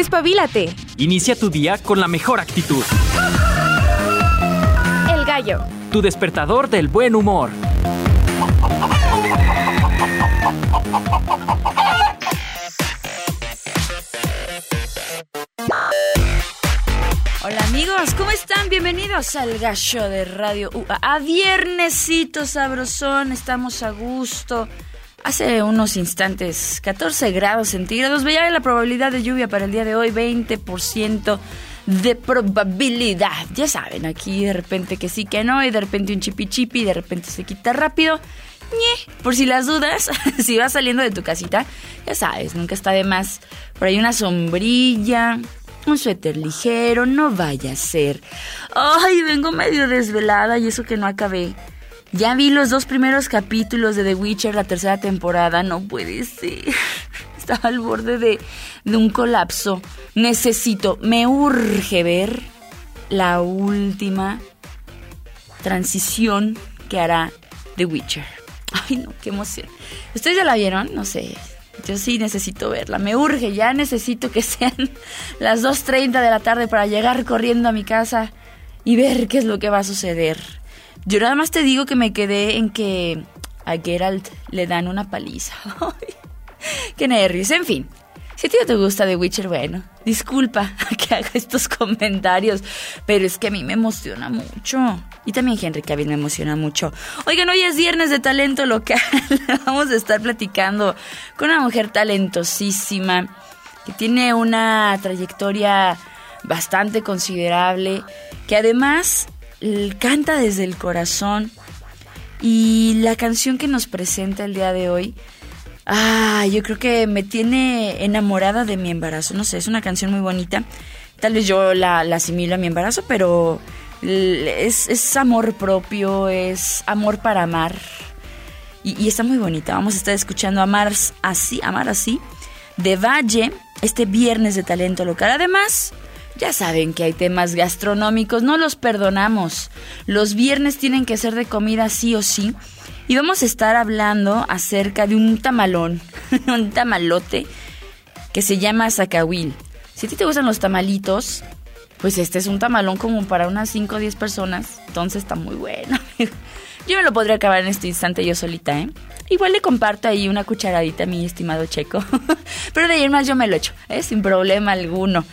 Despabilate. Inicia tu día con la mejor actitud. El gallo. Tu despertador del buen humor. Hola amigos, ¿cómo están? Bienvenidos al Gallo de Radio UA. A viernesito sabrosón, estamos a gusto. Hace unos instantes, 14 grados centígrados. Veía la probabilidad de lluvia para el día de hoy, 20% de probabilidad. Ya saben, aquí de repente que sí, que no, y de repente un chipi chipi, de repente se quita rápido. Ñe, por si las dudas, si vas saliendo de tu casita, ya sabes, nunca está de más. Por ahí una sombrilla, un suéter ligero, no vaya a ser. Ay, vengo medio desvelada y eso que no acabé. Ya vi los dos primeros capítulos de The Witcher, la tercera temporada. No puede ser. Estaba al borde de, de un colapso. Necesito, me urge ver la última transición que hará The Witcher. Ay, no, qué emoción. ¿Ustedes ya la vieron? No sé. Yo sí necesito verla. Me urge, ya necesito que sean las 2.30 de la tarde para llegar corriendo a mi casa y ver qué es lo que va a suceder. Yo nada más te digo que me quedé en que a Geralt le dan una paliza. Qué nervios. En fin, si a ti no te gusta The Witcher, bueno, disculpa que haga estos comentarios, pero es que a mí me emociona mucho. Y también Henry Cavill me emociona mucho. Oigan, hoy es viernes de talento local. Vamos a estar platicando con una mujer talentosísima que tiene una trayectoria bastante considerable, que además canta desde el corazón. Y la canción que nos presenta el día de hoy, ah, yo creo que me tiene enamorada de mi embarazo. No sé, es una canción muy bonita. Tal vez yo la, la asimilo a mi embarazo, pero es, es, amor propio, es amor para amar. Y, y, está muy bonita. Vamos a estar escuchando Amar así, Amar así, de Valle, este viernes de talento local. Además, ya saben que hay temas gastronómicos, no los perdonamos. Los viernes tienen que ser de comida sí o sí. Y vamos a estar hablando acerca de un tamalón, un tamalote que se llama zacahuil. Si a ti te gustan los tamalitos, pues este es un tamalón como para unas 5 o 10 personas. Entonces está muy bueno. Yo me lo podría acabar en este instante yo solita, ¿eh? Igual le comparto ahí una cucharadita a mi estimado checo. Pero de en más yo me lo echo, ¿eh? Sin problema alguno.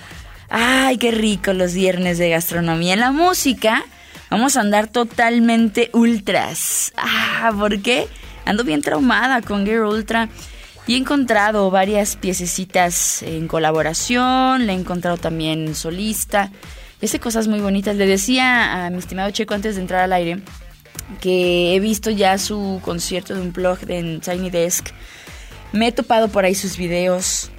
Ay, qué rico los viernes de gastronomía. En la música vamos a andar totalmente ultras. Ah, ¿por qué? Ando bien traumada con Gear Ultra. Y he encontrado varias piececitas en colaboración, le he encontrado también solista. Hace cosas muy bonitas. Le decía a mi estimado Checo antes de entrar al aire que he visto ya su concierto de un blog en Tiny Desk. Me he topado por ahí sus videos.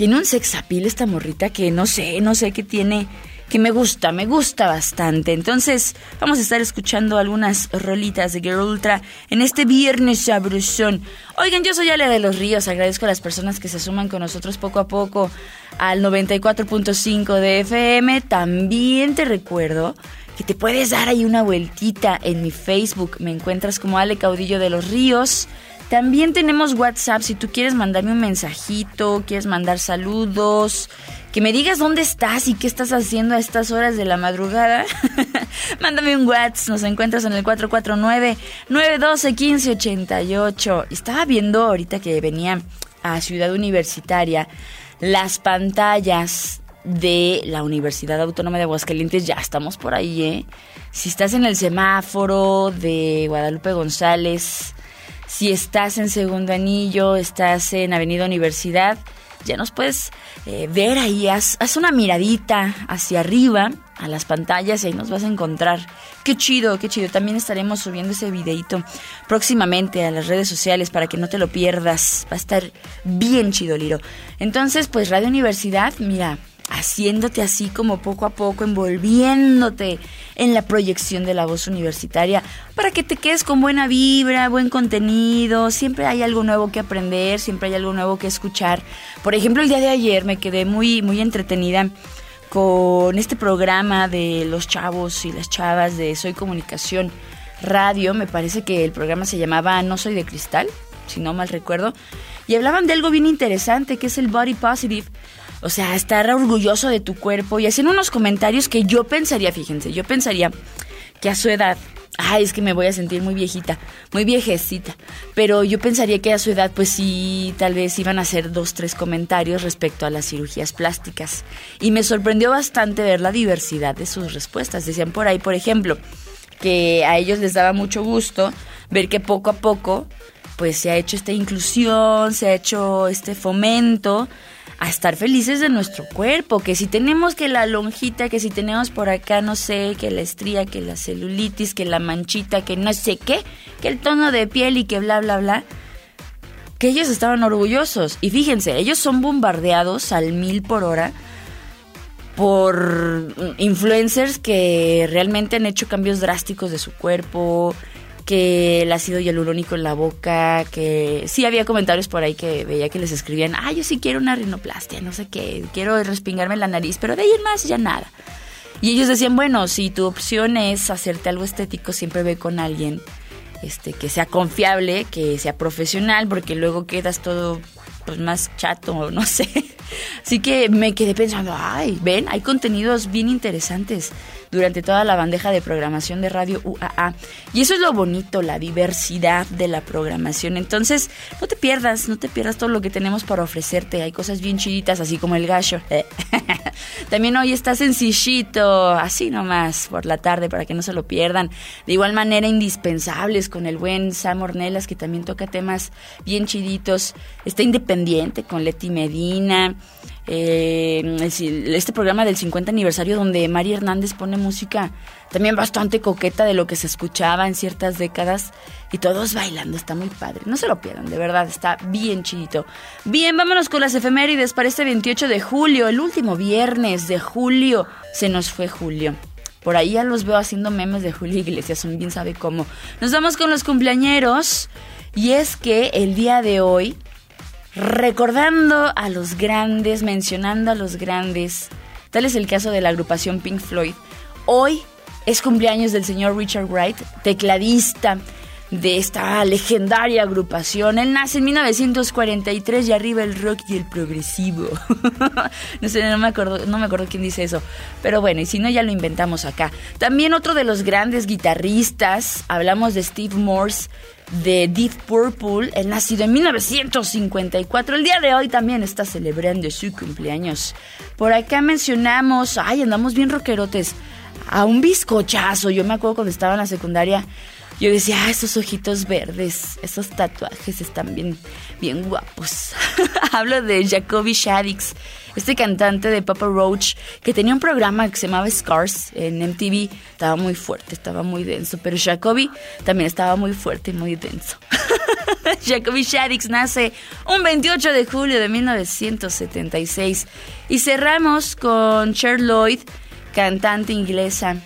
Tiene un sex appeal esta morrita que no sé, no sé qué tiene, que me gusta, me gusta bastante. Entonces, vamos a estar escuchando algunas rolitas de Girl Ultra en este viernes sabrosón. Oigan, yo soy Ale de los Ríos, agradezco a las personas que se suman con nosotros poco a poco al 94.5 de FM. También te recuerdo que te puedes dar ahí una vueltita en mi Facebook. Me encuentras como Ale Caudillo de los Ríos. También tenemos WhatsApp si tú quieres mandarme un mensajito, quieres mandar saludos, que me digas dónde estás y qué estás haciendo a estas horas de la madrugada. Mándame un WhatsApp, nos encuentras en el 449-912-1588. Estaba viendo ahorita que venía a Ciudad Universitaria las pantallas de la Universidad Autónoma de Aguascalientes, ya estamos por ahí, ¿eh? Si estás en el semáforo de Guadalupe González, si estás en Segundo Anillo, estás en Avenida Universidad, ya nos puedes eh, ver ahí, haz, haz, una miradita hacia arriba a las pantallas y ahí nos vas a encontrar. Qué chido, qué chido. También estaremos subiendo ese videito próximamente a las redes sociales para que no te lo pierdas. Va a estar bien chido, Liro. Entonces, pues Radio Universidad, mira, haciéndote así como poco a poco, envolviéndote en la proyección de la voz universitaria, para que te quedes con buena vibra, buen contenido, siempre hay algo nuevo que aprender, siempre hay algo nuevo que escuchar. Por ejemplo, el día de ayer me quedé muy, muy entretenida con este programa de los chavos y las chavas de Soy Comunicación Radio, me parece que el programa se llamaba No Soy de Cristal, si no mal recuerdo, y hablaban de algo bien interesante que es el Body Positive O sea, estar orgulloso de tu cuerpo y haciendo unos comentarios que yo pensaría, fíjense, yo pensaría que a su edad, ay, es que me voy a sentir muy viejita, muy viejecita, pero yo pensaría que a su edad, pues sí, tal vez iban a hacer dos, tres comentarios respecto a las cirugías plásticas. Y me sorprendió bastante ver la diversidad de sus respuestas. Decían por ahí, por ejemplo, que a ellos les daba mucho gusto ver que poco a poco pues se ha hecho esta inclusión, se ha hecho este fomento a estar felices de nuestro cuerpo, que si tenemos que la lonjita, que si tenemos por acá, no sé, que la estría, que la celulitis, que la manchita, que no sé qué, que el tono de piel y que bla, bla, bla, que ellos estaban orgullosos. Y fíjense, ellos son bombardeados al mil por hora por influencers que realmente han hecho cambios drásticos de su cuerpo, que el ácido hialurónico en la boca, que sí había comentarios por ahí que veía que les escribían, ah, yo sí quiero una rinoplastia, no sé qué, quiero respingarme la nariz, pero de ahí en más ya nada. Y ellos decían, bueno, si tu opción es hacerte algo estético, siempre ve con alguien este que sea confiable, que sea profesional, porque luego quedas todo pues más chato, no sé. Así que me quedé pensando, ay, ven, hay contenidos bien interesantes durante toda la bandeja de programación de Radio UAA. Y eso es lo bonito, la diversidad de la programación. Entonces, no te pierdas, no te pierdas todo lo que tenemos para ofrecerte. Hay cosas bien chiditas, así como el gallo. También hoy está sencillito, así nomás, por la tarde, para que no se lo pierdan. De igual manera, indispensables con el buen Sam Ornelas, que también toca temas bien chiditos. Está independiente con Leti Medina eh, este programa del 50 aniversario donde Mari Hernández pone música también bastante coqueta de lo que se escuchaba en ciertas décadas y todos bailando, está muy padre. No se lo pierdan, de verdad, está bien chidito. Bien, vámonos con las efemérides para este 28 de julio, el último viernes de julio. Se nos fue julio. Por ahí ya los veo haciendo memes de Julio Iglesias, son bien sabe cómo. Nos vamos con los cumpleañeros y es que el día de hoy recordando a los grandes, mencionando a los grandes. Tal es el caso de la agrupación Pink Floyd. Hoy es cumpleaños del señor Richard Wright, tecladista de esta legendaria agrupación. Él nace en 1943 y arriba el rock y el progresivo. no sé, no me acuerdo, no me acuerdo quién dice eso. Pero bueno, y si no ya lo inventamos acá. También otro de los grandes guitarristas, hablamos de Steve Morse de Deep Purple, el nacido en 1954. El día de hoy también está celebrando su cumpleaños. Por acá mencionamos, ay, andamos bien rockerotes, a un bizcochazo. Yo me acuerdo cuando estaba en la secundaria, yo decía, ah, esos ojitos verdes, esos tatuajes están bien, bien guapos. Hablo de Jacoby Shaddix, este cantante de Papa Roach, que tenía un programa que se llamaba Scars en MTV. Estaba muy fuerte, estaba muy denso, pero Jacoby también estaba muy fuerte y muy denso. Jacoby Shaddix nace un 28 de julio de 1976. Y cerramos con Cher Lloyd, cantante inglesa.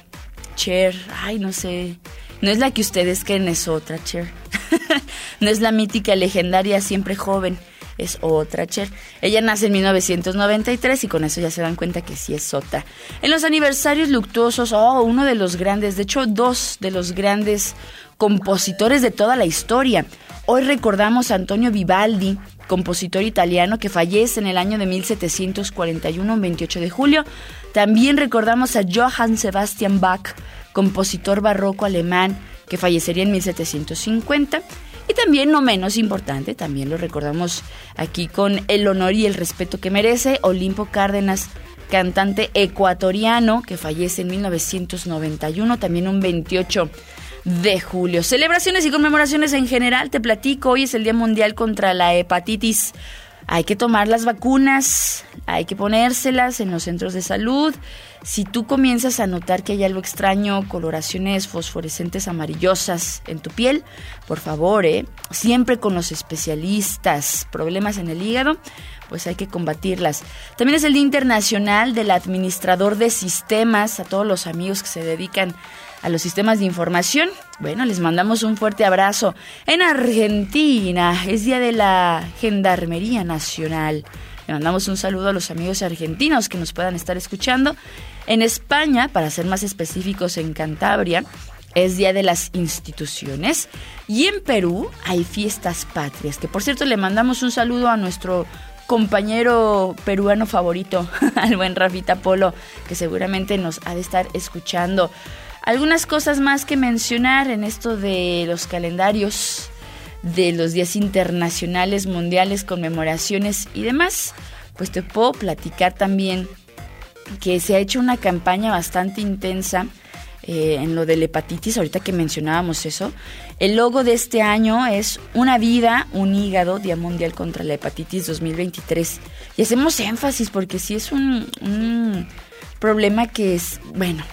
Cher, ay, no sé no es la que ustedes creen, es otra Cher. no es la mítica legendaria siempre joven, es otra Cher. Ella nace en 1993 y con eso ya se dan cuenta que sí es otra. En los aniversarios luctuosos, oh, uno de los grandes, de hecho dos de los grandes compositores de toda la historia. Hoy recordamos a Antonio Vivaldi, compositor italiano que fallece en el año de 1741, 28 de julio. También recordamos a Johann Sebastian Bach, compositor barroco alemán que fallecería en 1750. Y también, no menos importante, también lo recordamos aquí con el honor y el respeto que merece, Olimpo Cárdenas, cantante ecuatoriano que fallece en 1991, también un 28 de julio. Celebraciones y conmemoraciones en general, te platico, hoy es el Día Mundial contra la Hepatitis hay que tomar las vacunas, hay que ponérselas en los centros de salud. Si tú comienzas a notar que hay algo extraño, coloraciones fosforescentes amarillosas en tu piel, por favor, ¿eh? siempre con los especialistas, problemas en el hígado, pues hay que combatirlas. También es el Día Internacional del Administrador de Sistemas, a todos los amigos que se dedican a los sistemas de información. Bueno, les mandamos un fuerte abrazo. En Argentina es Día de la Gendarmería Nacional. Le mandamos un saludo a los amigos argentinos que nos puedan estar escuchando. En España, para ser más específicos, en Cantabria, es Día de las Instituciones. Y en Perú hay fiestas patrias, que por cierto le mandamos un saludo a nuestro compañero peruano favorito, al buen Rafita Polo, que seguramente nos ha de estar escuchando. Algunas cosas más que mencionar en esto de los calendarios de los días internacionales, mundiales, conmemoraciones y demás. Pues te puedo platicar también que se ha hecho una campaña bastante intensa eh, en lo de la hepatitis, ahorita que mencionábamos eso. El logo de este año es Una vida, un hígado, Día Mundial contra la Hepatitis 2023. Y hacemos énfasis porque sí es un, un problema que es, bueno,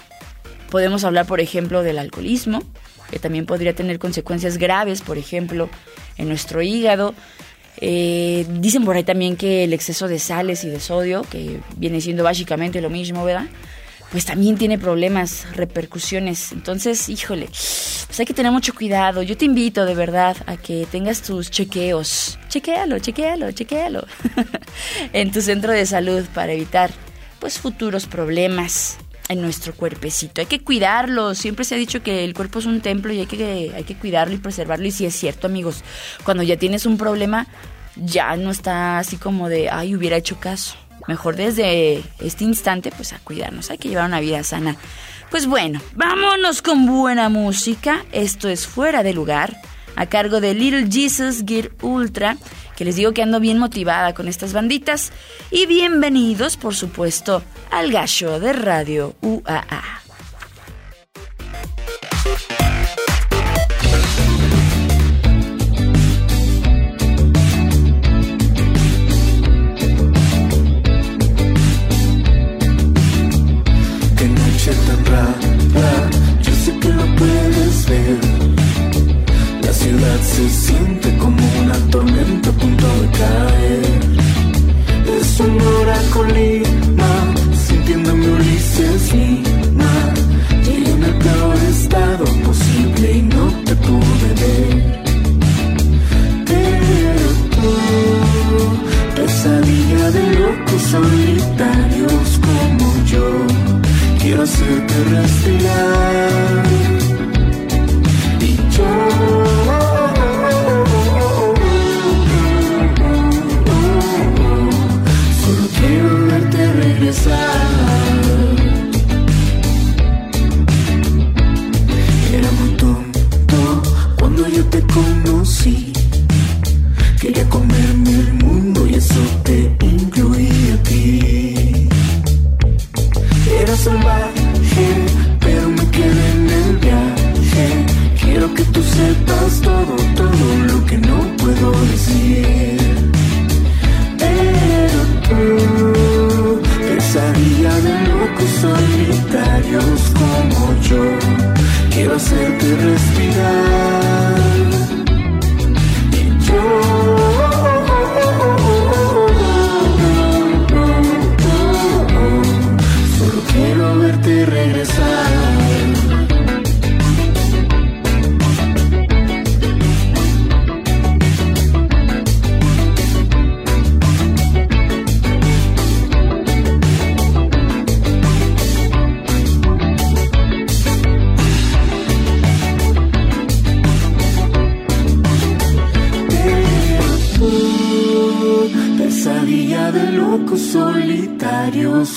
podemos hablar por ejemplo del alcoholismo, que también podría tener consecuencias graves, por ejemplo, en nuestro hígado. Eh, dicen por ahí también que el exceso de sales y de sodio, que viene siendo básicamente lo mismo, ¿verdad? Pues también tiene problemas, repercusiones. Entonces, híjole, pues hay que tener mucho cuidado. Yo te invito de verdad a que tengas tus chequeos. Chequéalo, chequéalo, chequéalo. en tu centro de salud para evitar pues futuros problemas en nuestro cuerpecito. Hay que cuidarlo. Siempre se ha dicho que el cuerpo es un templo y hay que, hay que cuidarlo y preservarlo. Y si es cierto, amigos, cuando ya tienes un problema, ya no está así como de, ay, hubiera hecho caso. Mejor desde este instante, pues a cuidarnos. Hay que llevar una vida sana. Pues bueno, vámonos con buena música. Esto es Fuera de Lugar, a cargo de Little Jesus Gear Ultra que les digo que ando bien motivada con estas banditas. Y bienvenidos, por supuesto, al gallo de Radio UAA.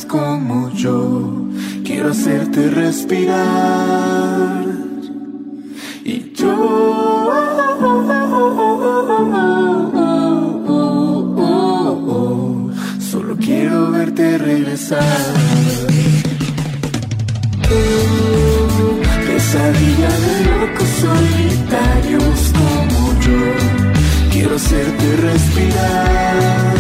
Como yo, quiero hacerte respirar. Y yo solo quiero verte regresar. Pesadilla de locos solitarios como yo quiero hacerte respirar.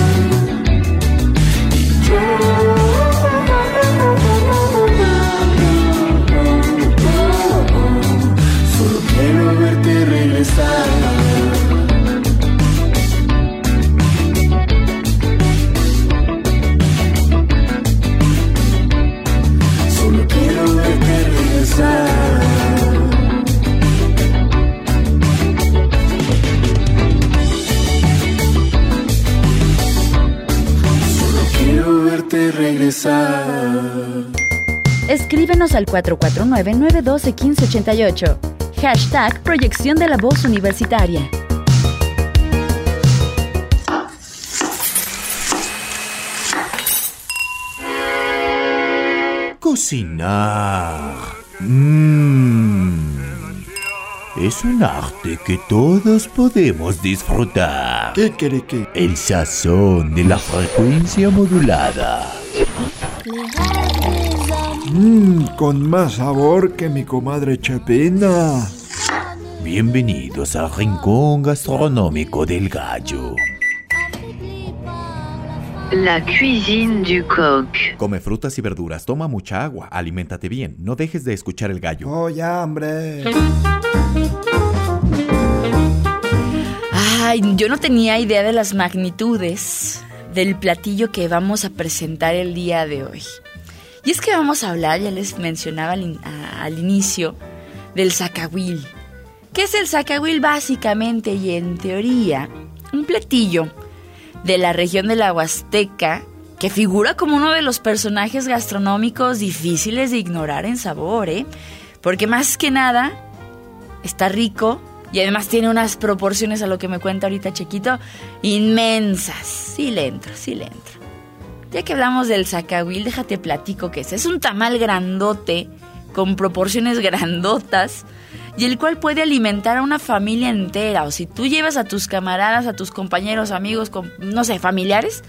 Escríbenos al 449-912-1588. Hashtag Proyección de la Voz Universitaria. Cocinar. Mmm es un arte que todos podemos disfrutar. ¿Qué quiere que? El sazón de la frecuencia modulada. Mmm, con más sabor que mi comadre Chapina. Bienvenidos al rincón gastronómico del gallo. La cuisine du coq. Come frutas y verduras, toma mucha agua, aliméntate bien, no dejes de escuchar el gallo. Oh, ya, hombre. Ay, yo no tenía idea de las magnitudes del platillo que vamos a presentar el día de hoy. Y es que vamos a hablar, ya les mencionaba al, al inicio, del zacahuil. ¿Qué es el zacahuil básicamente y en teoría? Un platillo de la región de la Huasteca que figura como uno de los personajes gastronómicos difíciles de ignorar en sabor, ¿eh? Porque más que nada está rico y además tiene unas proporciones a lo que me cuenta ahorita Chequito inmensas. Sí le entro, sí le entro. Ya que hablamos del zacahuil, déjate platico que es. Es un tamal grandote con proporciones grandotas y el cual puede alimentar a una familia entera. O si tú llevas a tus camaradas, a tus compañeros, amigos, no sé, familiares,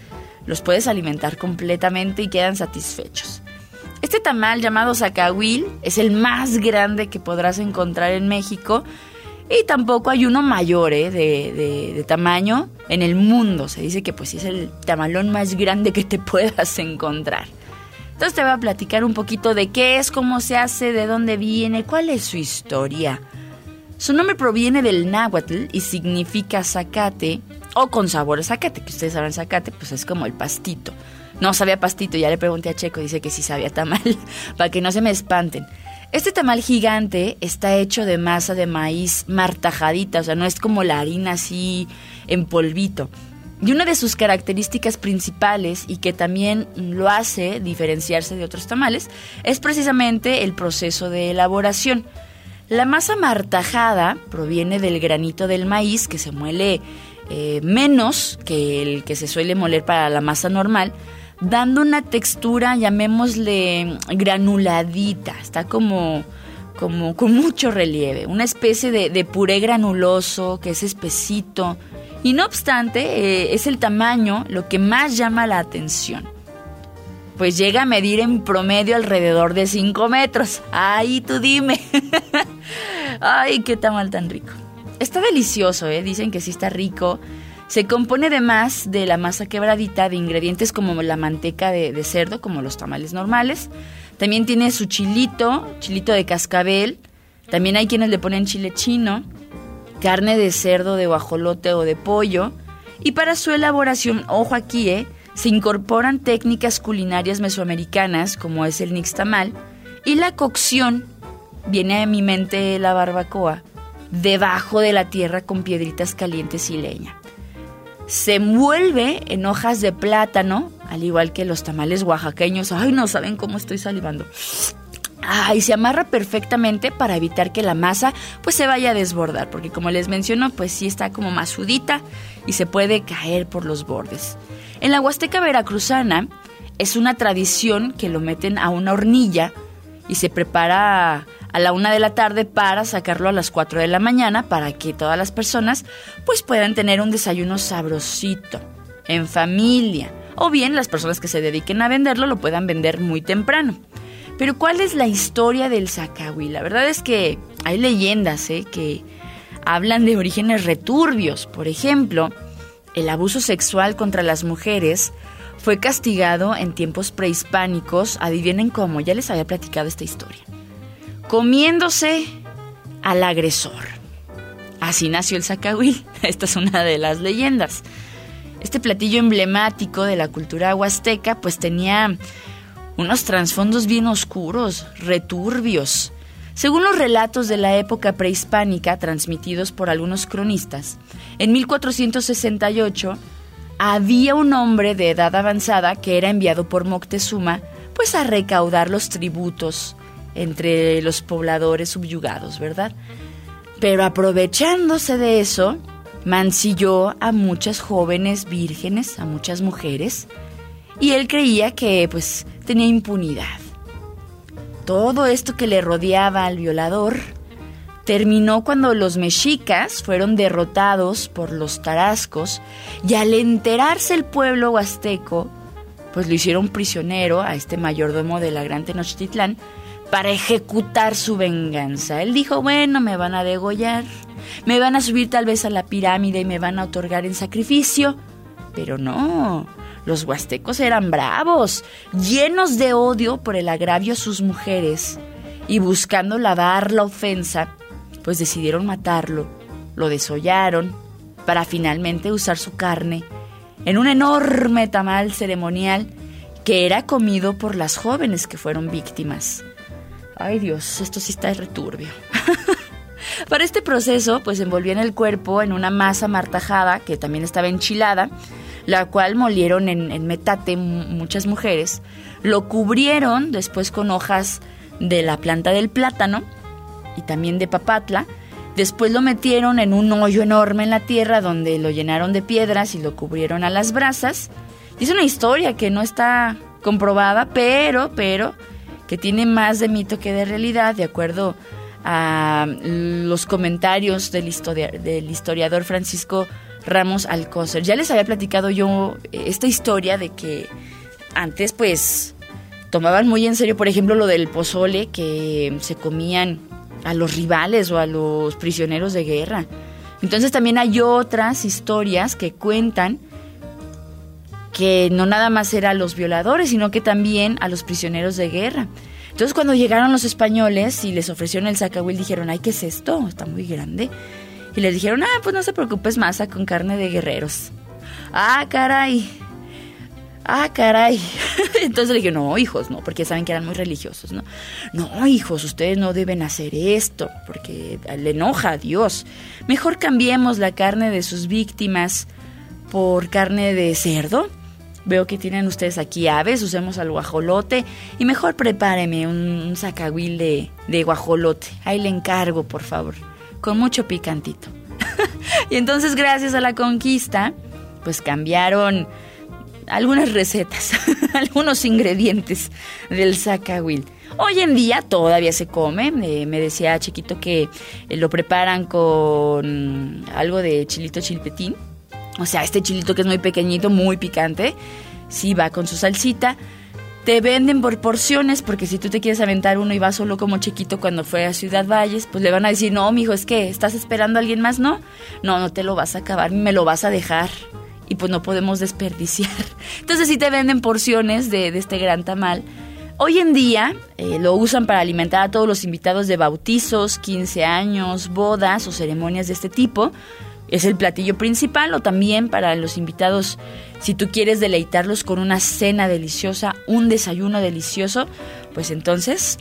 los puedes alimentar completamente y quedan satisfechos. Este tamal llamado zacahuil es el más grande que podrás encontrar en México y tampoco hay uno mayor ¿eh? de, de- tamaño en el mundo. Se dice que pues es el tamalón más grande que te puedas encontrar. Entonces te voy a platicar un poquito de qué es, cómo se hace, de dónde viene, cuál es su historia. Su nombre proviene del náhuatl y significa zacate o con sabor a zacate, que ustedes saben zacate, pues es como el pastito. No sabía pastito, ya le pregunté a Checo, dice que sí sabía tamal, para que no se me espanten. Este tamal gigante está hecho de masa de maíz martajadita, o sea, no es como la harina así en polvito. Y una de sus características principales y que también lo hace diferenciarse de otros tamales es precisamente el proceso de elaboración. La masa martajada proviene del granito del maíz que se muele eh, menos que el que se suele moler para la masa normal, dando una textura, llamémosle granuladita, está como, como con mucho relieve, una especie de, puré granuloso que es espesito y no obstante eh, es el tamaño lo que más llama la atención. Pues llega a medir en promedio alrededor de 5 metros. Ay, tú dime. Ay, qué tamal tan rico. Está delicioso, ¿eh? Dicen que sí está rico. Se compone además de la masa quebradita de ingredientes como la manteca de, cerdo, como los tamales normales. También tiene su chilito, chilito de cascabel. También hay quienes le ponen chile chino, carne de cerdo, de guajolote o de pollo. Y para su elaboración, ojo aquí, ¿eh? se incorporan técnicas culinarias mesoamericanas, como es el nixtamal, y la cocción, viene a mi mente la barbacoa, debajo de la tierra con piedritas calientes y leña. Se envuelve en hojas de plátano, al igual que los tamales oaxaqueños. Ay, no saben cómo estoy salivando. Ah, y se amarra perfectamente para evitar que la masa pues se vaya a desbordar, porque como les menciono, pues sí está como masudita y se puede caer por los bordes. En la Huasteca Veracruzana es una tradición que lo meten a una hornilla y se prepara a la una de la tarde para sacarlo a las 4 de la mañana para que todas las personas pues puedan tener un desayuno sabrosito en familia o bien las personas que se dediquen a venderlo lo puedan vender muy temprano. Pero ¿cuál es la historia del zacahuil? La verdad es que hay leyendas ¿eh? que hablan de orígenes returbios. Por ejemplo, el abuso sexual contra las mujeres fue castigado en tiempos prehispánicos. Adivinen cómo, ya les había platicado esta historia. Comiéndose al agresor. Así nació el zacahuil. Esta es una de las leyendas. Este platillo emblemático de la cultura huasteca pues tenía unos trasfondos bien oscuros, returbios. Según los relatos de la época prehispánica transmitidos por algunos cronistas, en 1468 había un hombre de edad avanzada que era enviado por Moctezuma pues a recaudar los tributos entre los pobladores subyugados, ¿verdad? Pero aprovechándose de eso, mancilló a muchas jóvenes vírgenes, a muchas mujeres, y él creía que pues tenía impunidad. todo esto que le rodeaba al violador terminó cuando los mexicas fueron derrotados por los tarascos y al enterarse el pueblo huasteco, pues lo hicieron prisionero a este mayordomo de la Gran Tenochtitlán para ejecutar su venganza. Él dijo, bueno, me van a degollar, me van a subir tal vez a la pirámide y me van a otorgar en sacrificio. Pero no, los huastecos eran bravos, llenos de odio por el agravio a sus mujeres y buscando lavar la ofensa, pues decidieron matarlo, lo desollaron para finalmente usar su carne en un enorme tamal ceremonial que era comido por las jóvenes que fueron víctimas. Ay Dios, esto sí está returbio. Para este proceso, pues envolvían el cuerpo en una masa martajada que también estaba enchilada, la cual molieron en, metate muchas mujeres, lo cubrieron después con hojas de la planta del plátano y también de papatla, después lo metieron en un hoyo enorme en la tierra donde lo llenaron de piedras y lo cubrieron a las brasas. Y es una historia que no está comprobada, pero, pero, que tiene más de mito que de realidad, de acuerdo a los comentarios del, del historiador Francisco Ramos Alcócer. Ya les había platicado yo esta historia de que antes pues tomaban muy en serio, por ejemplo, lo del pozole, que se comían a los rivales o a los prisioneros de guerra. Entonces también hay otras historias que cuentan que no nada más era a los violadores, sino que también a los prisioneros de guerra. Entonces cuando llegaron los españoles y les ofrecieron el zacahuil, dijeron, ay, ¿qué es esto? Está muy grande. Y les dijeron, ah, pues no se preocupes, masa con carne de guerreros. Ah, caray. Ah, caray. Entonces le dije, no, hijos, no, porque saben que eran muy religiosos, ¿no? No, hijos, ustedes no deben hacer esto, porque le enoja a Dios. Mejor cambiemos la carne de sus víctimas por carne de cerdo. Veo que tienen ustedes aquí aves, usemos al guajolote y mejor prepáreme un, sacahuil de, de guajolote. Ahí le encargo, por favor, con mucho picantito. y entonces, gracias a la conquista, pues cambiaron algunas recetas, algunos ingredientes del zacahuil. Hoy en día todavía se come, eh, me decía chiquito que eh, lo preparan con algo de chilito chilpetín, o sea, este chilito que es muy pequeñito, muy picante, sí va con su salsita. Te venden por porciones, porque si tú te quieres aventar uno y vas solo como chiquito cuando fue a Ciudad Valles, pues le van a decir, no, mijo, es que estás esperando a alguien más, ¿no? No, no te lo vas a acabar, me lo vas a dejar y pues no podemos desperdiciar. Entonces sí te venden porciones de, este gran tamal. Hoy en día eh, lo usan para alimentar a todos los invitados de bautizos, 15 años, bodas o ceremonias de este tipo. Es el platillo principal o también para los invitados, si tú quieres deleitarlos con una cena deliciosa, un desayuno delicioso, pues entonces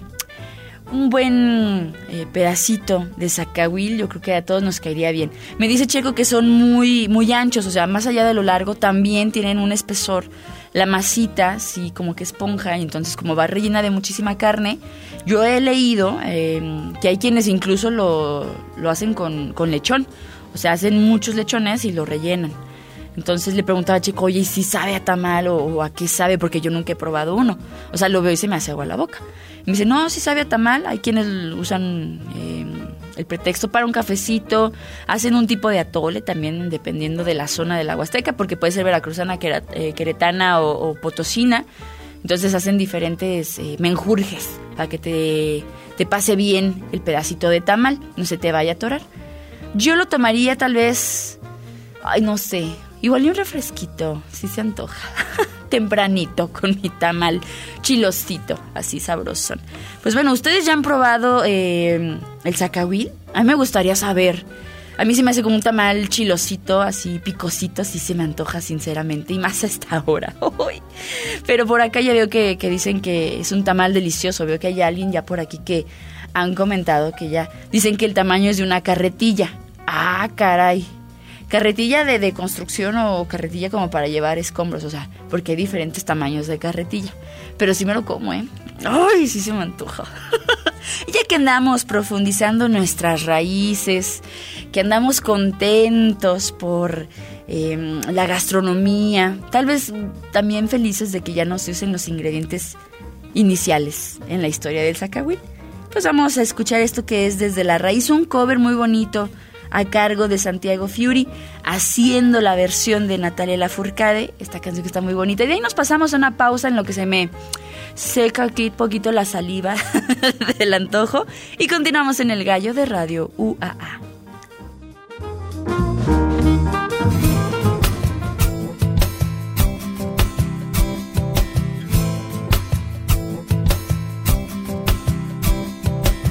un buen eh, pedacito de zacahuil, yo creo que a todos nos caería bien. Me dice Checo que son muy, muy anchos, o sea, más allá de lo largo, también tienen un espesor. La masita, sí, como que esponja, y entonces como va rellena de muchísima carne. Yo he leído em, que hay quienes incluso lo, lo hacen con, con lechón, o sea, hacen muchos lechones y lo rellenan. Entonces le preguntaba a Chico, oye, ¿y si sabe a tamal o, o, a qué sabe? Porque yo nunca he probado uno. O sea, lo veo y se me hace agua la boca. Me dice, no, si sabe a tamal. Hay quienes usan eh, el pretexto para un cafecito, hacen un tipo de atole también, dependiendo de la zona de la Huasteca, porque puede ser veracruzana, eh, queretana o, potosina. Entonces hacen diferentes eh, menjurjes para que te, te pase bien el pedacito de tamal, no se te vaya a atorar. Yo lo tomaría tal vez, ay, no sé, igual y un refresquito, si se antoja. tempranito con mi tamal chilosito, así sabroso. Pues bueno, ustedes ya han probado eh, el zacahuil. A mí me gustaría saber. A mí se me hace como un tamal chilosito, así picosito, así se me antoja sinceramente, y más a esta hora. Pero por acá ya veo que, que dicen que es un tamal delicioso. Veo que hay alguien ya por aquí que han comentado que ya dicen que el tamaño es de una carretilla. Ah, caray carretilla de, de, construcción o carretilla como para llevar escombros, o sea, porque hay diferentes tamaños de carretilla. Pero sí me lo como, ¿eh? ¡Ay, sí se me antoja! ya que andamos profundizando nuestras raíces, que andamos contentos por em, la gastronomía, tal vez también felices de que ya no se usen los ingredientes iniciales en la historia del Zacahuil. Pues vamos a escuchar esto que es desde la raíz, un cover muy bonito a cargo de Santiago Fury, haciendo la versión de Natalia Lafourcade, esta canción que está muy bonita. Y de ahí nos pasamos a una pausa en lo que se me seca aquí poquito la saliva del antojo y continuamos en el gallo de radio UAA.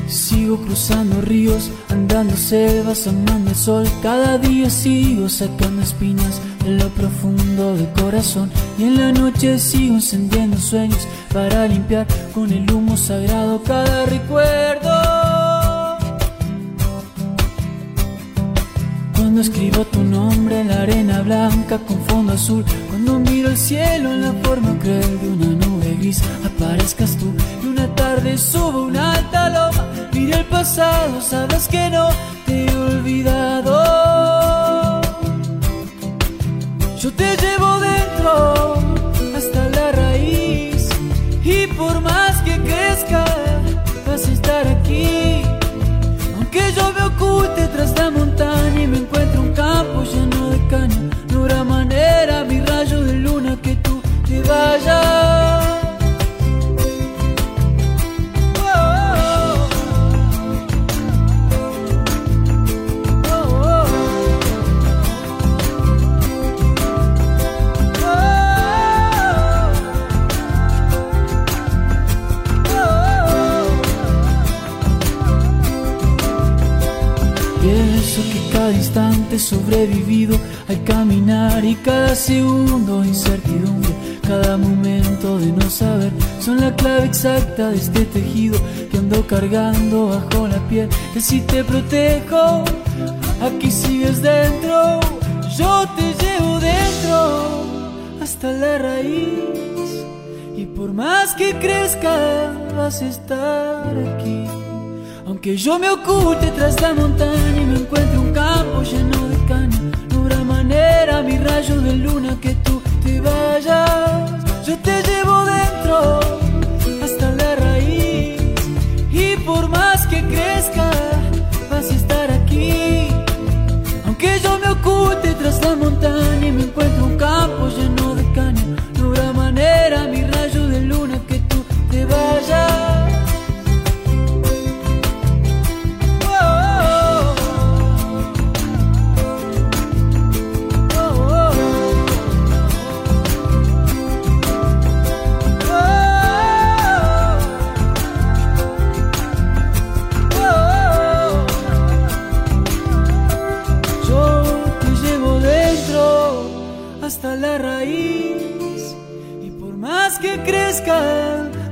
Sigo cruzando ríos, andando selvas, amando el sol. Cada día sigo sacando espinas en lo profundo del corazón. Y en la noche sigo encendiendo sueños para limpiar con el humo sagrado cada recuerdo. Cuando escribo tu nombre en la arena blanca con fondo azul, cuando miro el cielo en la forma cruel de una nube gris, aparezcas tú y una tarde subo una alta loma, mira el pasado, sabes que no te he olvidado. Yo te llevo dentro hasta la raíz y por más que crezca vas a estar aquí. Aunque yo me oculte tras la montaña y me encuentro un campo lleno de caña, no habrá manera, mi rayo de luna, que tú te vayas. Instante sobrevivido al caminar y cada segundo incertidumbre, cada momento de no saber son la clave exacta de este tejido que ando cargando bajo la piel. Que si te protejo, aquí sigues dentro, yo te llevo dentro hasta la raíz y por más que crezca vas a estar aquí. Aunque yo me oculte tras la montaña y me encuentre un campo lleno de caña, no habrá manera, mi rayo de luna, que tú te vayas. Yo te llevo dentro hasta la raíz y por más que crezca vas a estar aquí. Aunque yo me oculte tras la montaña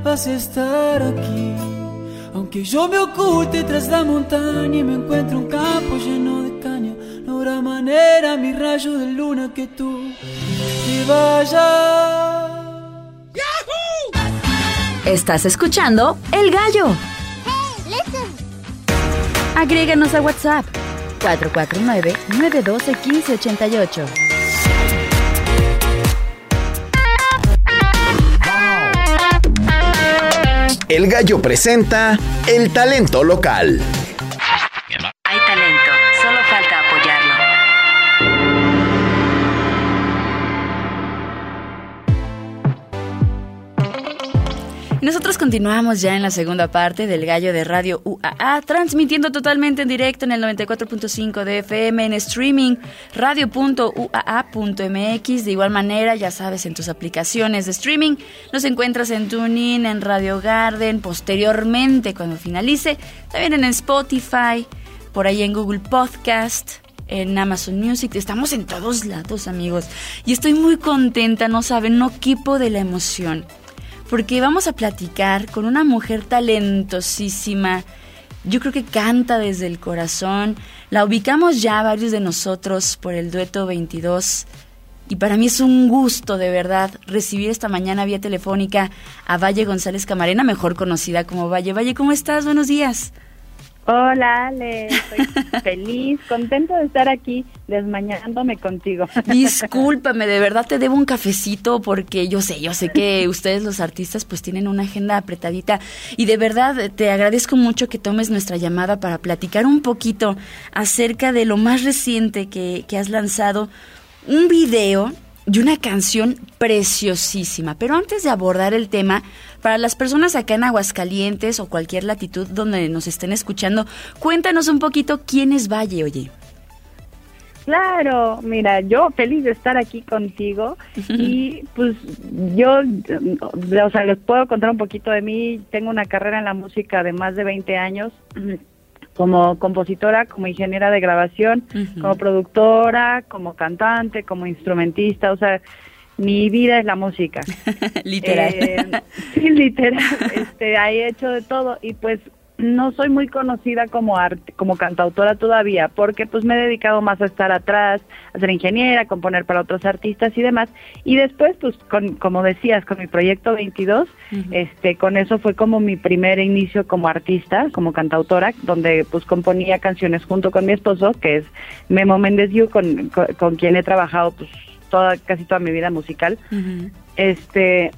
vas a estar aquí. Aunque yo me oculte tras la montaña y me encuentre un campo lleno de caña, no habrá manera, mi rayo de luna, que tú te vayas. Estás escuchando El Gallo. Agréganos a WhatsApp 449-912-1588. El gallo presenta el talento local. Nosotros continuamos ya en la segunda parte del Gallo de Radio UAA, transmitiendo totalmente en directo en el 94.5 de FM, en streaming radio.uaa.mx. De igual manera, ya sabes, en tus aplicaciones de streaming nos encuentras en TuneIn, en Radio Garden, posteriormente cuando finalice, también en Spotify, por ahí en Google Podcast, en Amazon Music. Estamos en todos lados, amigos. Y estoy muy contenta, no saben, no quipo de la emoción porque vamos a platicar con una mujer talentosísima. Yo creo que canta desde el corazón. La ubicamos ya varios de nosotros por el dueto 22. Y para mí es un gusto, de verdad, recibir esta mañana vía telefónica a Valle González Camarena, mejor conocida como Valle. Valle, ¿cómo estás? Buenos días. Hola, Ale. Estoy feliz, contento de estar aquí desmañándome contigo. Discúlpame, de verdad te debo un cafecito porque yo sé, yo sé que ustedes los artistas pues tienen una agenda apretadita y de verdad te agradezco mucho que tomes nuestra llamada para platicar un poquito acerca de lo más reciente que, que has lanzado, un video y una canción preciosísima. Pero antes de abordar el tema, para las personas acá en Aguascalientes o cualquier latitud donde nos estén escuchando, cuéntanos un poquito quién es Valle, oye. Claro, mira, yo feliz de estar aquí contigo y pues yo, o sea, les puedo contar un poquito de mí. Tengo una carrera en la música de más de 20 años como compositora, como ingeniera de grabación, como productora, como cantante, como instrumentista, o sea, mi vida es la música. literal. Eh, sí, literal. Este, he hecho de todo y pues no soy muy conocida como art, como cantautora todavía, porque pues me he dedicado más a estar atrás, a ser ingeniera, a componer para otros artistas y demás. Y después, pues, con, como decías, con mi proyecto 22, este, con eso fue como mi primer inicio como artista, como cantautora, donde pues componía canciones junto con mi esposo, que es Memo Méndez Yu, con, con, quien he trabajado pues toda, casi toda mi vida musical. Este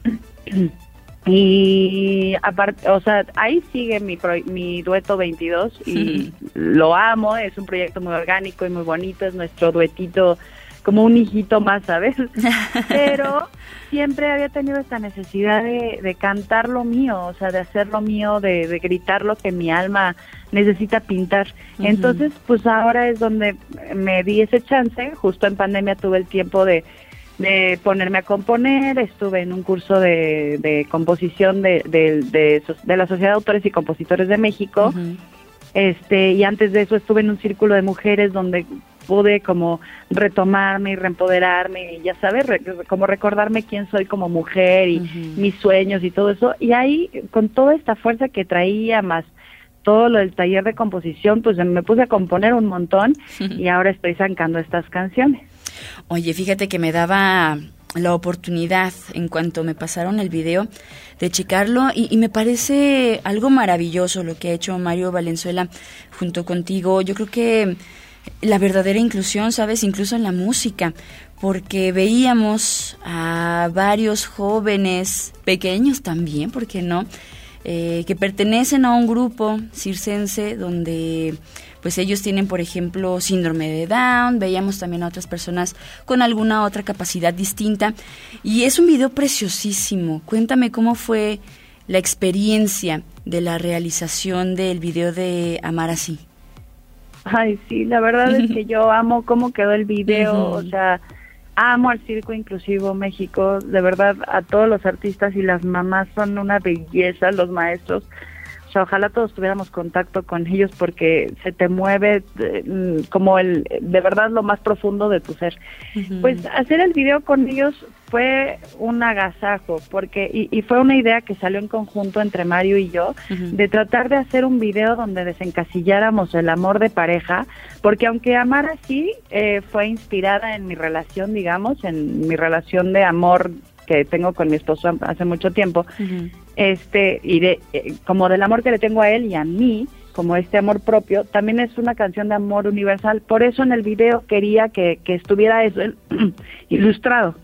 Y aparte, o sea, ahí sigue mi, mi dueto 22 y lo amo, es un proyecto muy orgánico y muy bonito, es nuestro duetito como un hijito más, ¿sabes? Pero siempre había tenido esta necesidad de, cantar lo mío, o sea, de hacer lo mío, de, de gritar lo que mi alma necesita pintar. Entonces, pues ahora es donde me di ese chance, justo en pandemia tuve el tiempo de de ponerme a componer, estuve en un curso de, de composición de, de, de, la Sociedad de Autores y Compositores de México, este y antes de eso estuve en un círculo de mujeres donde pude como retomarme y reempoderarme y ya sabes, como recordarme quién soy como mujer y mis sueños y todo eso, y ahí con toda esta fuerza que traía más todo lo del taller de composición, pues me puse a componer un montón y ahora estoy sacando estas canciones. Oye, fíjate que me daba la oportunidad en cuanto me pasaron el video de checarlo y, me parece algo maravilloso lo que ha hecho Mario Valenzuela junto contigo. Yo creo que la verdadera inclusión, sabes, incluso en la música, porque veíamos a varios jóvenes pequeños también, ¿por qué no? Eh, que pertenecen a un grupo circense donde pues ellos tienen, por ejemplo, síndrome de Down, veíamos también a otras personas con alguna otra capacidad distinta. Y es un video preciosísimo. Cuéntame cómo fue la experiencia de la realización del video de Amar así. Ay, sí, la verdad es que yo amo cómo quedó el video, o sea, amo al Circo Inclusivo México, de verdad a todos los artistas y las mamás son una belleza, los maestros ojalá todos tuviéramos contacto con ellos porque se te mueve eh, como el de verdad lo más profundo de tu ser. Pues hacer el video con ellos fue un agasajo porque y, fue una idea que salió en conjunto entre Mario y yo de tratar de hacer un video donde desencasilláramos el amor de pareja porque aunque amar así eh, fue inspirada en mi relación digamos en mi relación de amor que tengo con mi esposo hace mucho tiempo, este, y de, eh, como del amor que le tengo a él y a mí, como este amor propio, también es una canción de amor universal. Por eso en el video quería que, estuviera eso ilustrado.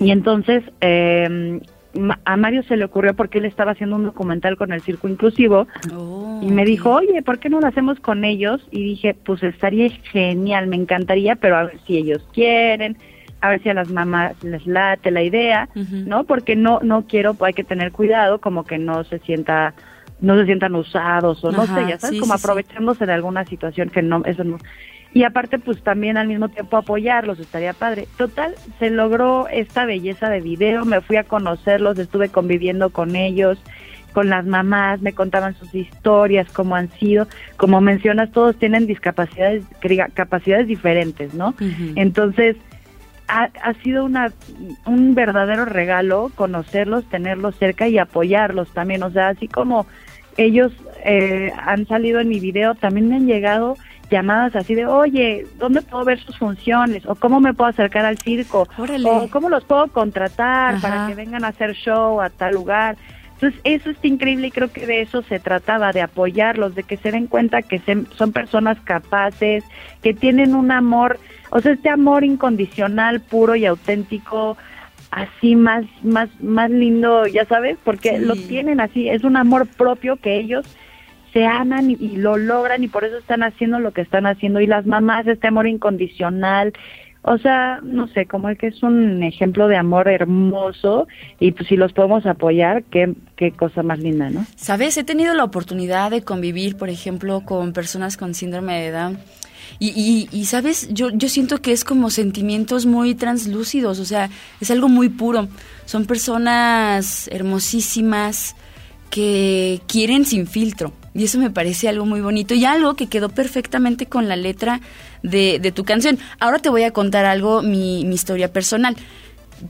Y entonces eh, a Mario se le ocurrió porque él estaba haciendo un documental con el Circo Inclusivo oh, y me dijo, oye, ¿por qué no lo hacemos con ellos? Y dije, pues estaría genial, me encantaría, pero a ver si ellos quieren a ver si a las mamás les late la idea, ¿no? Porque no no quiero, hay que tener cuidado como que no se sienta no se sientan usados o no sé, ya sabes, como aprovechándose de alguna situación que no eso no y aparte pues también al mismo tiempo apoyarlos estaría padre. Total, se logró esta belleza de video, me fui a conocerlos, estuve conviviendo con ellos, con las mamás, me contaban sus historias, cómo han sido, como mencionas, todos tienen discapacidades, capacidades diferentes, ¿no? Entonces, ha, sido una, un verdadero regalo conocerlos, tenerlos cerca y apoyarlos también. O sea, así como ellos eh, han salido en mi video, también me han llegado llamadas así de, oye, ¿dónde puedo ver sus funciones? ¿O cómo me puedo acercar al circo? ¿O cómo los puedo contratar para que vengan a hacer show a tal lugar? Entonces, eso está increíble y creo que de eso se trataba, de apoyarlos, de que se den cuenta que se- son personas capaces, que tienen un amor, o sea, este amor incondicional, puro y auténtico, así más, más, más lindo, ya sabes, porque Sí. lo tienen así, es un amor propio que ellos se aman y, y lo logran y por eso están haciendo lo que están haciendo y las mamás este amor incondicional o sea no sé como que es un ejemplo de amor hermoso y pues si los podemos apoyar qué qué cosa más linda no Sabes, he tenido la oportunidad de convivir, por ejemplo, con personas con síndrome de Down. Y, y, y, sabes, yo, yo siento que es como sentimientos muy translúcidos, o sea, es algo muy puro. Son personas hermosísimas que quieren sin filtro. Y eso me parece algo muy bonito y algo que quedó perfectamente con la letra de, de tu canción. Ahora te voy a contar algo, mi, mi historia personal.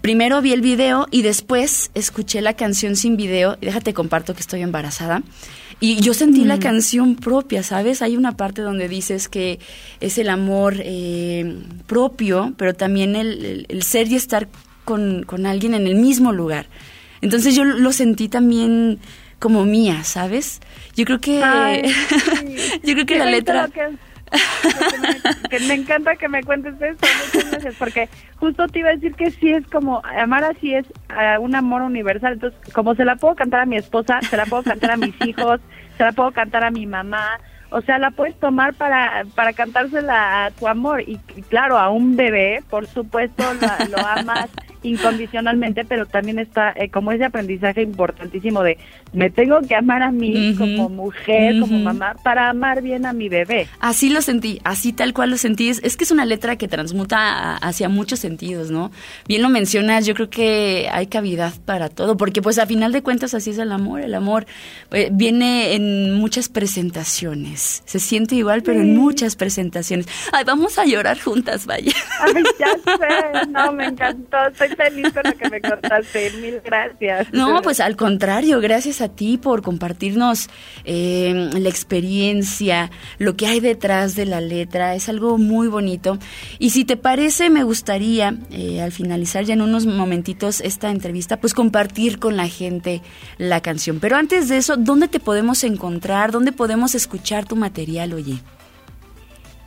Primero vi el video y después escuché la canción sin video. Déjate comparto que estoy embarazada. Y yo sentí la canción propia, ¿sabes? Hay una parte donde dices que es el amor eh, propio, pero también el, el- el ser y estar con, con alguien en el mismo lugar. Entonces yo lo sentí también como mía, ¿sabes? Yo creo que Ay, yo creo que Qué la letra que- me, que me encanta que me cuentes esto, muchas gracias, porque justo te iba a decir que sí es como, amar así es un amor universal, entonces como se la puedo cantar a mi esposa, se la puedo cantar a mis hijos, se la puedo cantar a mi mamá, o sea, la puedes tomar para, para cantársela a tu amor, y, claro, a un bebé, por supuesto, lo amas incondicionalmente, pero también está eh, como ese aprendizaje importantísimo de me tengo que amar a mí como mujer, como mamá, para amar bien a mi bebé. Así lo sentí, así tal cual lo sentí. Es, es que es una letra que transmuta a- hacia muchos sentidos, ¿no? Bien lo mencionas, yo creo que hay cavidad para todo, porque pues a final de cuentas así es el amor. El amor eh, viene en muchas presentaciones. Se siente igual, pero en muchas presentaciones. Ay, vamos a llorar juntas, vaya. Ay, ya sé, no, me encantó, estoy feliz con lo que me contaste, mil gracias. No, pues al contrario, gracias a ti por compartirnos eh, la experiencia, lo que hay detrás de la letra, es algo muy bonito. Y si te parece, me gustaría, eh, al finalizar ya en unos momentitos esta entrevista, pues compartir con la gente la canción. Pero antes de eso, ¿dónde te podemos encontrar? ¿Dónde podemos escuchar tu material, oye?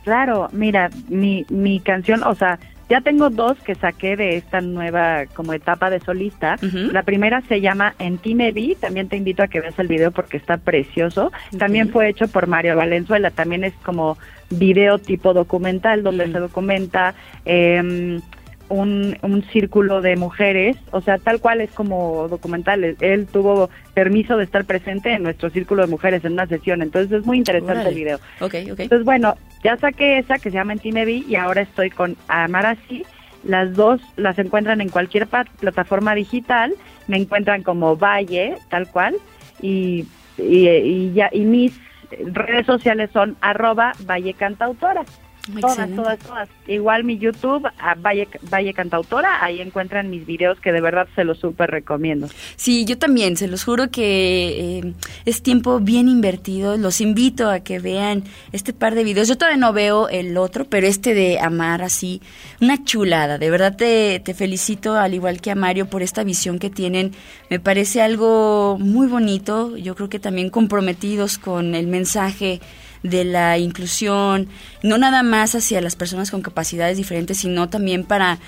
Claro, mira, mi, mi canción, o sea, ya tengo dos que saqué de esta nueva como etapa de solista. La primera se llama En ti me vi, también te invito a que veas el video porque está precioso. También fue hecho por Mario Valenzuela, también es como video tipo documental donde se documenta eh, un, un círculo de mujeres, o sea, tal cual es como documental. Él- tuvo permiso de estar presente en nuestro círculo de mujeres en una sesión, entonces es muy interesante el video. Ok, ok. Entonces, bueno, ya saqué esa que se llama En ti me vi y ahora estoy con Amar así. Las dos las encuentran en cualquier plataforma digital, me encuentran como Valle, tal cual, y, y, y ya, y mis redes sociales son arroba Valle Cantautora. Todas, todas, todas. Igual mi YouTube, a Valle, Valle Cantautora, ahí encuentran mis videos que de verdad se los súper recomiendo. Sí, yo también, se los juro que eh, es tiempo bien invertido. Los invito a que vean este par de videos. Yo todavía no veo el otro, pero este de Amar así, una chulada. De verdad te, te felicito, al igual que a Mario, por esta visión que tienen. Me parece algo muy bonito. Yo creo que también comprometidos con el mensaje de la inclusión, no nada más hacia las personas con capacidades diferentes, sino también para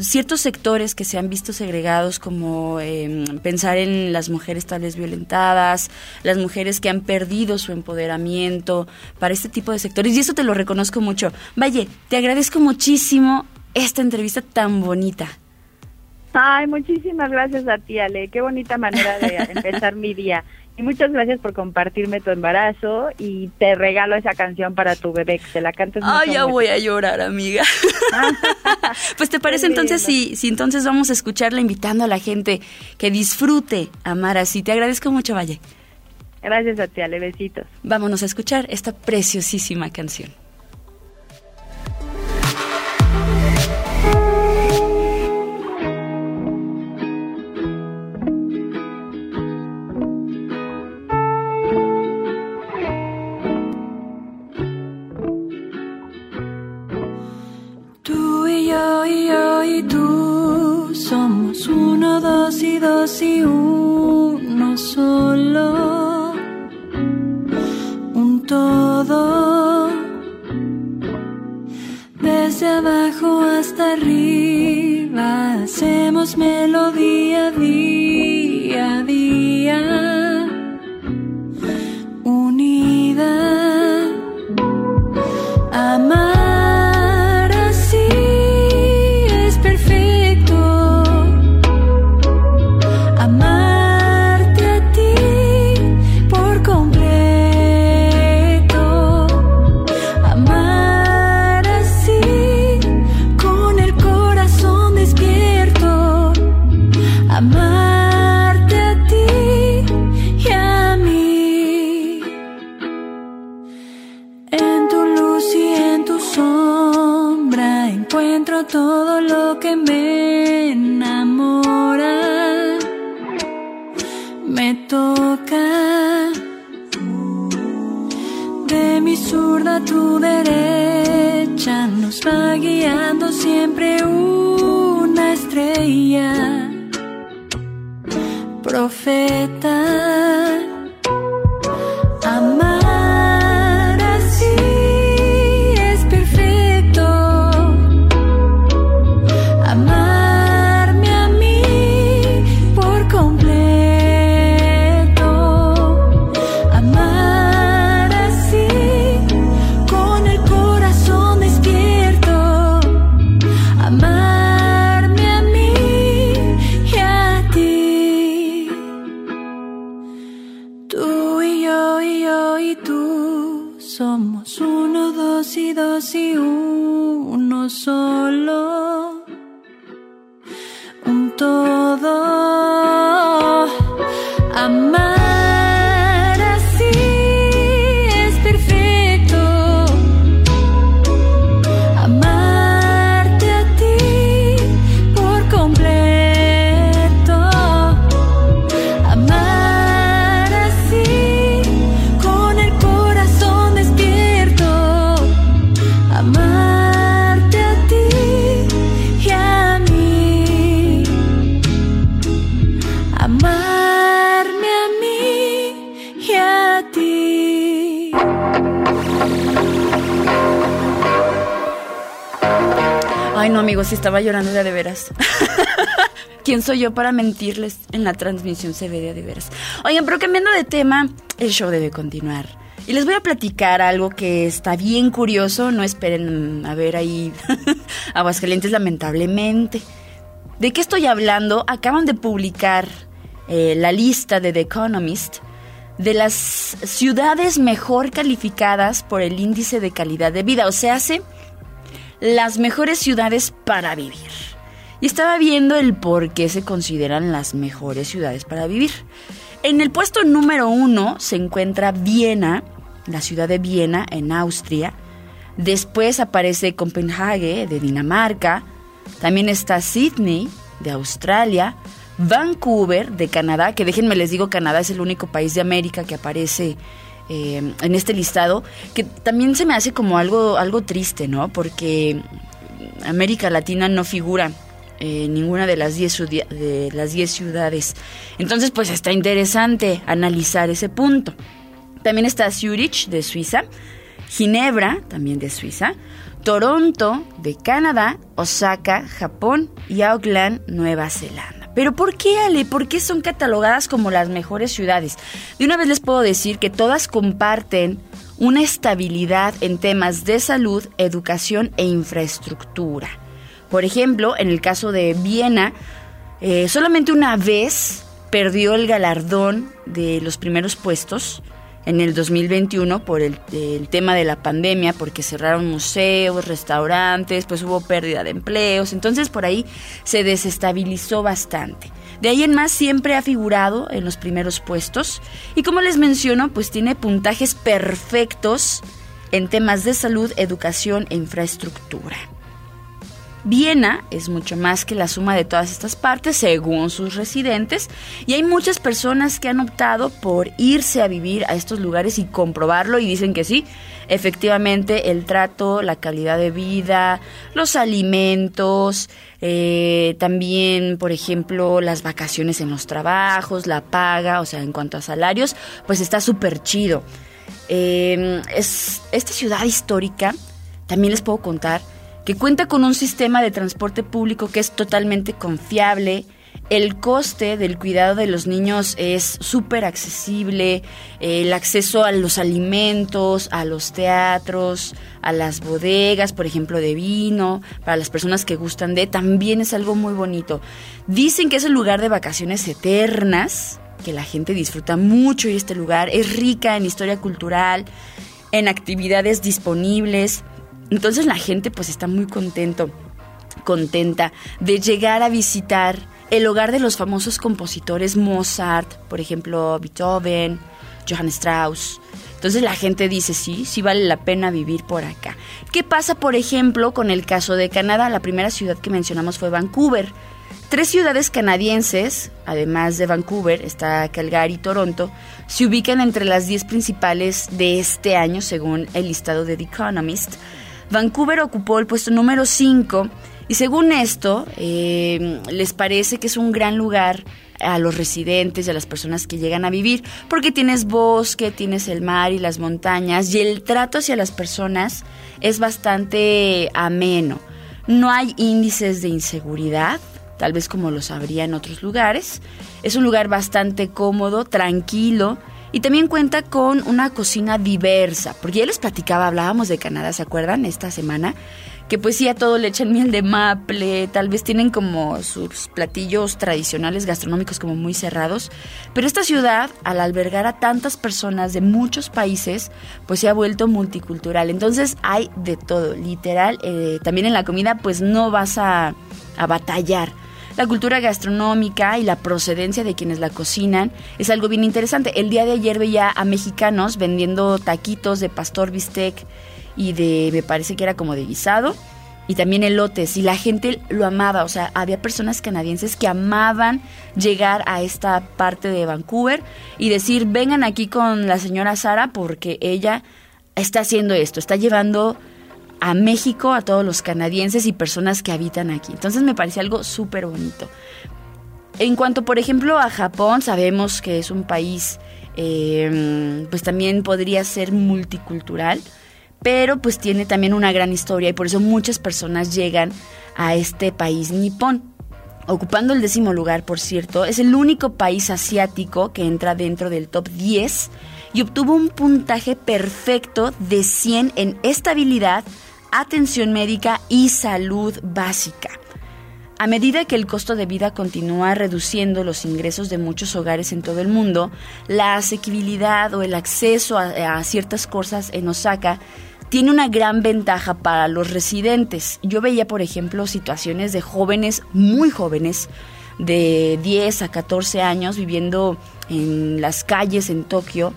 ciertos sectores que se han visto segregados, como eh, pensar en las mujeres tal vez violentadas, las mujeres que han perdido su empoderamiento, para este tipo de sectores. Y eso te lo reconozco mucho. Valle, te agradezco muchísimo esta entrevista tan bonita. Ay, muchísimas gracias a ti, Ale. Qué bonita manera de empezar mi día. Y muchas gracias por compartirme tu embarazo y te regalo esa canción para tu bebé, que se la cantes. Ay, ya voy a llorar, amiga. pues te parece entonces si, si entonces vamos a escucharla invitando a la gente que disfrute amar así. Te agradezco mucho, Valle. Gracias a ti, Ale. Besitos. Vámonos a escuchar esta preciosísima canción. Somos uno, dos y dos y uno solo, un todo, desde abajo hasta arriba, hacemos melodía día día, todo lo que me enamora me toca. De mi zurda tu derecha nos va guiando siempre una estrella. Profeta. Ay, no, amigos, si estaba llorando de de veras. ¿Quién soy yo para mentirles? En la transmisión se ve de de veras. Oigan, pero cambiando de tema, el show debe continuar. Y les voy a platicar algo que está bien curioso. No esperen a ver ahí Aguascalientes, lamentablemente. ¿De qué estoy hablando? Acaban de publicar eh, la lista de The Economist de las ciudades mejor calificadas por el índice de calidad de vida. O sea, hace las mejores ciudades para vivir. Y estaba viendo el por qué se consideran las mejores ciudades para vivir. En el puesto número uno se encuentra Viena, la ciudad de Viena, en Austria. Después aparece Copenhague, de Dinamarca. También está Sydney, de Australia. Vancouver, de Canadá, que déjenme les digo, Canadá es el único país de América que aparece eh, en este listado, que también se me hace como algo, algo triste, ¿no? Porque América Latina no figura en ninguna de las 10 de las 10 ciudades. Entonces, pues está interesante analizar ese punto. También está Zurich de Suiza, Ginebra, también de Suiza, Toronto de Canadá, Osaka, Japón y Auckland, Nueva Zelanda. Pero ¿por qué, Ale? ¿Por qué son catalogadas como las mejores ciudades? De una vez les puedo decir que todas comparten una estabilidad en temas de salud, educación e infraestructura. Por ejemplo, en el caso de Viena, eh, solamente una vez perdió el galardón de los primeros puestos en el 2021 por el, tema de la pandemia, porque cerraron museos, restaurantes, pues hubo pérdida de empleos, entonces por ahí se desestabilizó bastante. De ahí en más siempre ha figurado en los primeros puestos y como les menciono, pues tiene puntajes perfectos en temas de salud, educación e infraestructura. Viena es mucho más que la suma de todas estas partes según sus residentes y hay muchas personas que han optado por irse a vivir a estos lugares y comprobarlo y dicen que sí, efectivamente el trato, la calidad de vida, los alimentos, eh, también por ejemplo las vacaciones en los trabajos, la paga, o sea en cuanto a salarios, pues está súper chido. Eh, es, esta ciudad histórica, también les puedo contar, que cuenta con un sistema de transporte público que es totalmente confiable. El coste del cuidado de los niños es súper accesible, el acceso a los alimentos, a los teatros, a las bodegas, por ejemplo, de vino, para las personas que gustan de, también es algo muy bonito. Dicen que es un lugar de vacaciones eternas, que la gente disfruta mucho y este lugar, es rica en historia cultural, en actividades disponibles. Entonces la gente pues está muy contento, contenta de llegar a visitar el hogar de los famosos compositores Mozart, por ejemplo, Beethoven, Johann Strauss. Entonces la gente dice, sí, sí vale la pena vivir por acá. ¿Qué pasa, por ejemplo, con el caso de Canadá? La primera ciudad que mencionamos fue Vancouver. Tres ciudades canadienses, además de Vancouver, está Calgary y Toronto, se ubican entre las 10 principales de este año, según el listado de The Economist. Vancouver ocupó el puesto número 5 y según esto, eh, les parece que es un gran lugar a los residentes y a las personas que llegan a vivir, porque tienes bosque, tienes el mar y las montañas, y el trato hacia las personas es bastante ameno. No hay índices de inseguridad, tal vez como los habría en otros lugares. Es un lugar bastante cómodo, tranquilo, y también cuenta con una cocina diversa, porque ya les platicaba, hablábamos de Canadá, ¿se acuerdan? Esta semana, que pues sí a todo le echan miel de maple, tal vez tienen como sus platillos tradicionales gastronómicos como muy cerrados, pero esta ciudad, al albergar a tantas personas de muchos países, pues se ha vuelto multicultural, entonces hay de todo, literal, eh, también en la comida pues no vas a, a batallar la cultura gastronómica y la procedencia de quienes la cocinan es algo bien interesante. El día de ayer veía a mexicanos vendiendo taquitos de pastor bistec y de, me parece que era como de guisado, y también elotes, y la gente lo amaba, o sea, había personas canadienses que amaban llegar a esta parte de Vancouver y decir, vengan aquí con la señora Sara porque ella está haciendo esto, está llevando a México, a todos los canadienses y personas que habitan aquí. Entonces me parece algo súper bonito. En cuanto, por ejemplo, a Japón, sabemos que es un país, eh, pues también podría ser multicultural, pero pues tiene también una gran historia y por eso muchas personas llegan a este país nipón. Ocupando el décimo lugar, por cierto, es el único país asiático que entra dentro del top 10 y obtuvo un puntaje perfecto de 100 en estabilidad, atención médica y salud básica. A medida que el costo de vida continúa reduciendo los ingresos de muchos hogares en todo el mundo, la asequibilidad o el acceso a, a, ciertas cosas en Osaka tiene una gran ventaja para los residentes. Yo veía, por ejemplo, situaciones de jóvenes, muy jóvenes, de 10 a 14 años, viviendo en las calles en Tokio,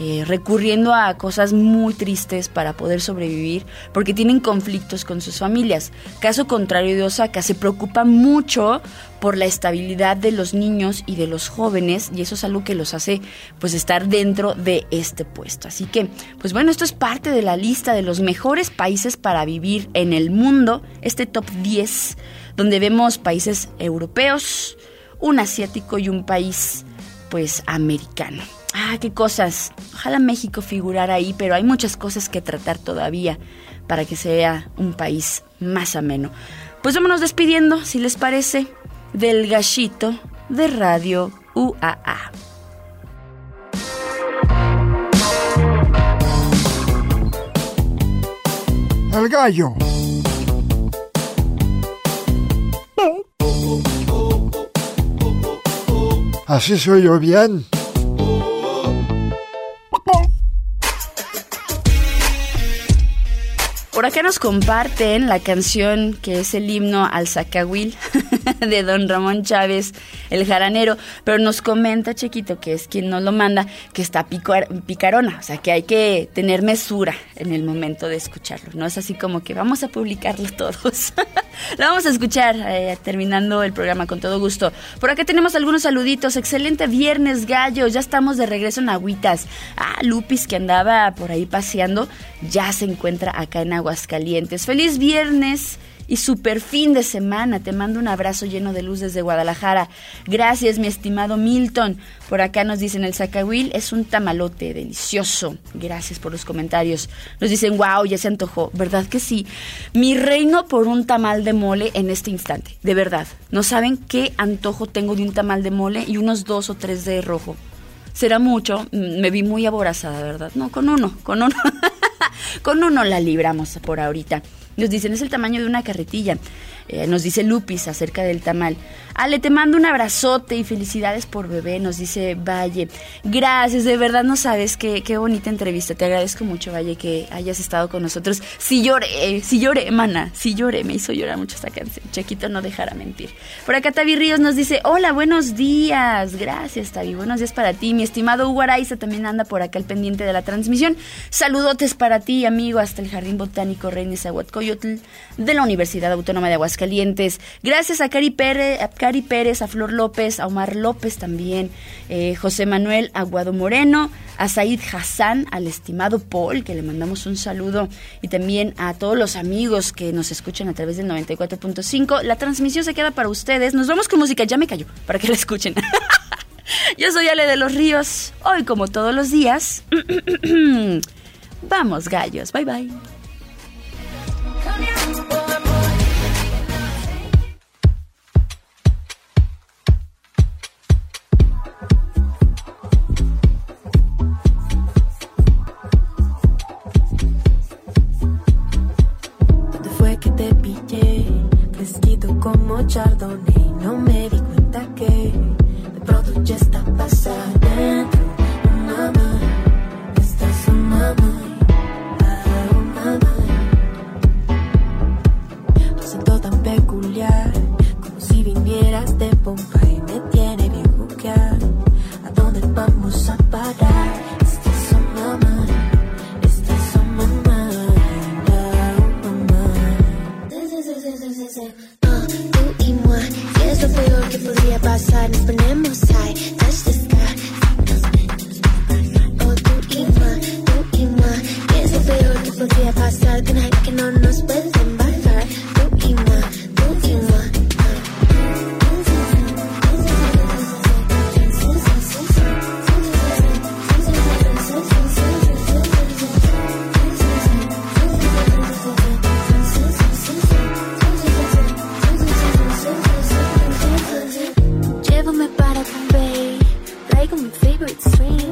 eh, recurriendo a cosas muy tristes para poder sobrevivir porque tienen conflictos con sus familias. Caso contrario de Osaka, se preocupa mucho por la estabilidad de los niños y de los jóvenes y eso es algo que los hace pues estar dentro de este puesto. Así que, pues bueno, esto es parte de la lista de los mejores países para vivir en el mundo, este top 10, donde vemos países europeos, un asiático y un país pues americano. Ah, qué cosas. Ojalá México figurara ahí, pero hay muchas cosas que tratar todavía para que sea un país más ameno. Pues vámonos despidiendo, si les parece, del gallito de Radio UAA. El gallo. Así soy yo bien. Por acá nos comparten la canción que es el himno al Zacahuil de don Ramón Chávez, el jaranero, pero nos comenta Chiquito, que es quien nos lo manda, que está picarona, o sea que hay que tener mesura en el momento de escucharlo, no es así como que vamos a publicarlo todos. lo vamos a escuchar eh, terminando el programa con todo gusto. Por acá tenemos algunos saluditos, excelente viernes gallo, ya estamos de regreso en Agüitas. Ah, Lupis que andaba por ahí paseando, ya se encuentra acá en Aguascalientes. Feliz viernes y super fin de semana. Te mando un abrazo lleno de luz desde Guadalajara. Gracias, mi estimado Milton. Por acá nos dicen el zacahuil es un tamalote delicioso. Gracias por los comentarios. Nos dicen, wow, ya se antojó. ¿Verdad que sí? Mi reino por un tamal de mole en este instante. De verdad. No saben qué antojo tengo de un tamal de mole y unos dos o tres de rojo. Será mucho. Mm, me vi muy aborazada, ¿verdad? No, con uno, con uno. con uno la libramos por ahorita. Nos dicen, es el tamaño de una carretilla. Eh, nos dice Lupis acerca del tamal. Ale, te mando un abrazote y felicidades por bebé, nos dice Valle. Gracias, de verdad no sabes qué, qué bonita entrevista. Te agradezco mucho, Valle, que hayas estado con nosotros. Si lloré, si lloré, mana, si lloré, me hizo llorar mucho esta canción. Chequito no dejará mentir. Por acá Tavi Ríos nos dice, hola, buenos días. Gracias, Tavi, buenos días para ti. Mi estimado Hugo Araiza también anda por acá al pendiente de la transmisión. Saludotes para ti, amigo, hasta el Jardín Botánico Reynes Aguatcoyotl de la Universidad Autónoma de Aguascalientes. Gracias a Cari Pérez, Cari Pérez, a Flor López, a Omar López también, eh, José Manuel Aguado Moreno, a Said Hassan, al estimado Paul, que le mandamos un saludo, y también a todos los amigos que nos escuchan a través del 94.5. La transmisión se queda para ustedes. Nos vamos con música, ya me cayó, para que la escuchen. Yo soy Ale de los Ríos. Hoy, como todos los días, vamos gallos. Bye bye. like I'm favorite string.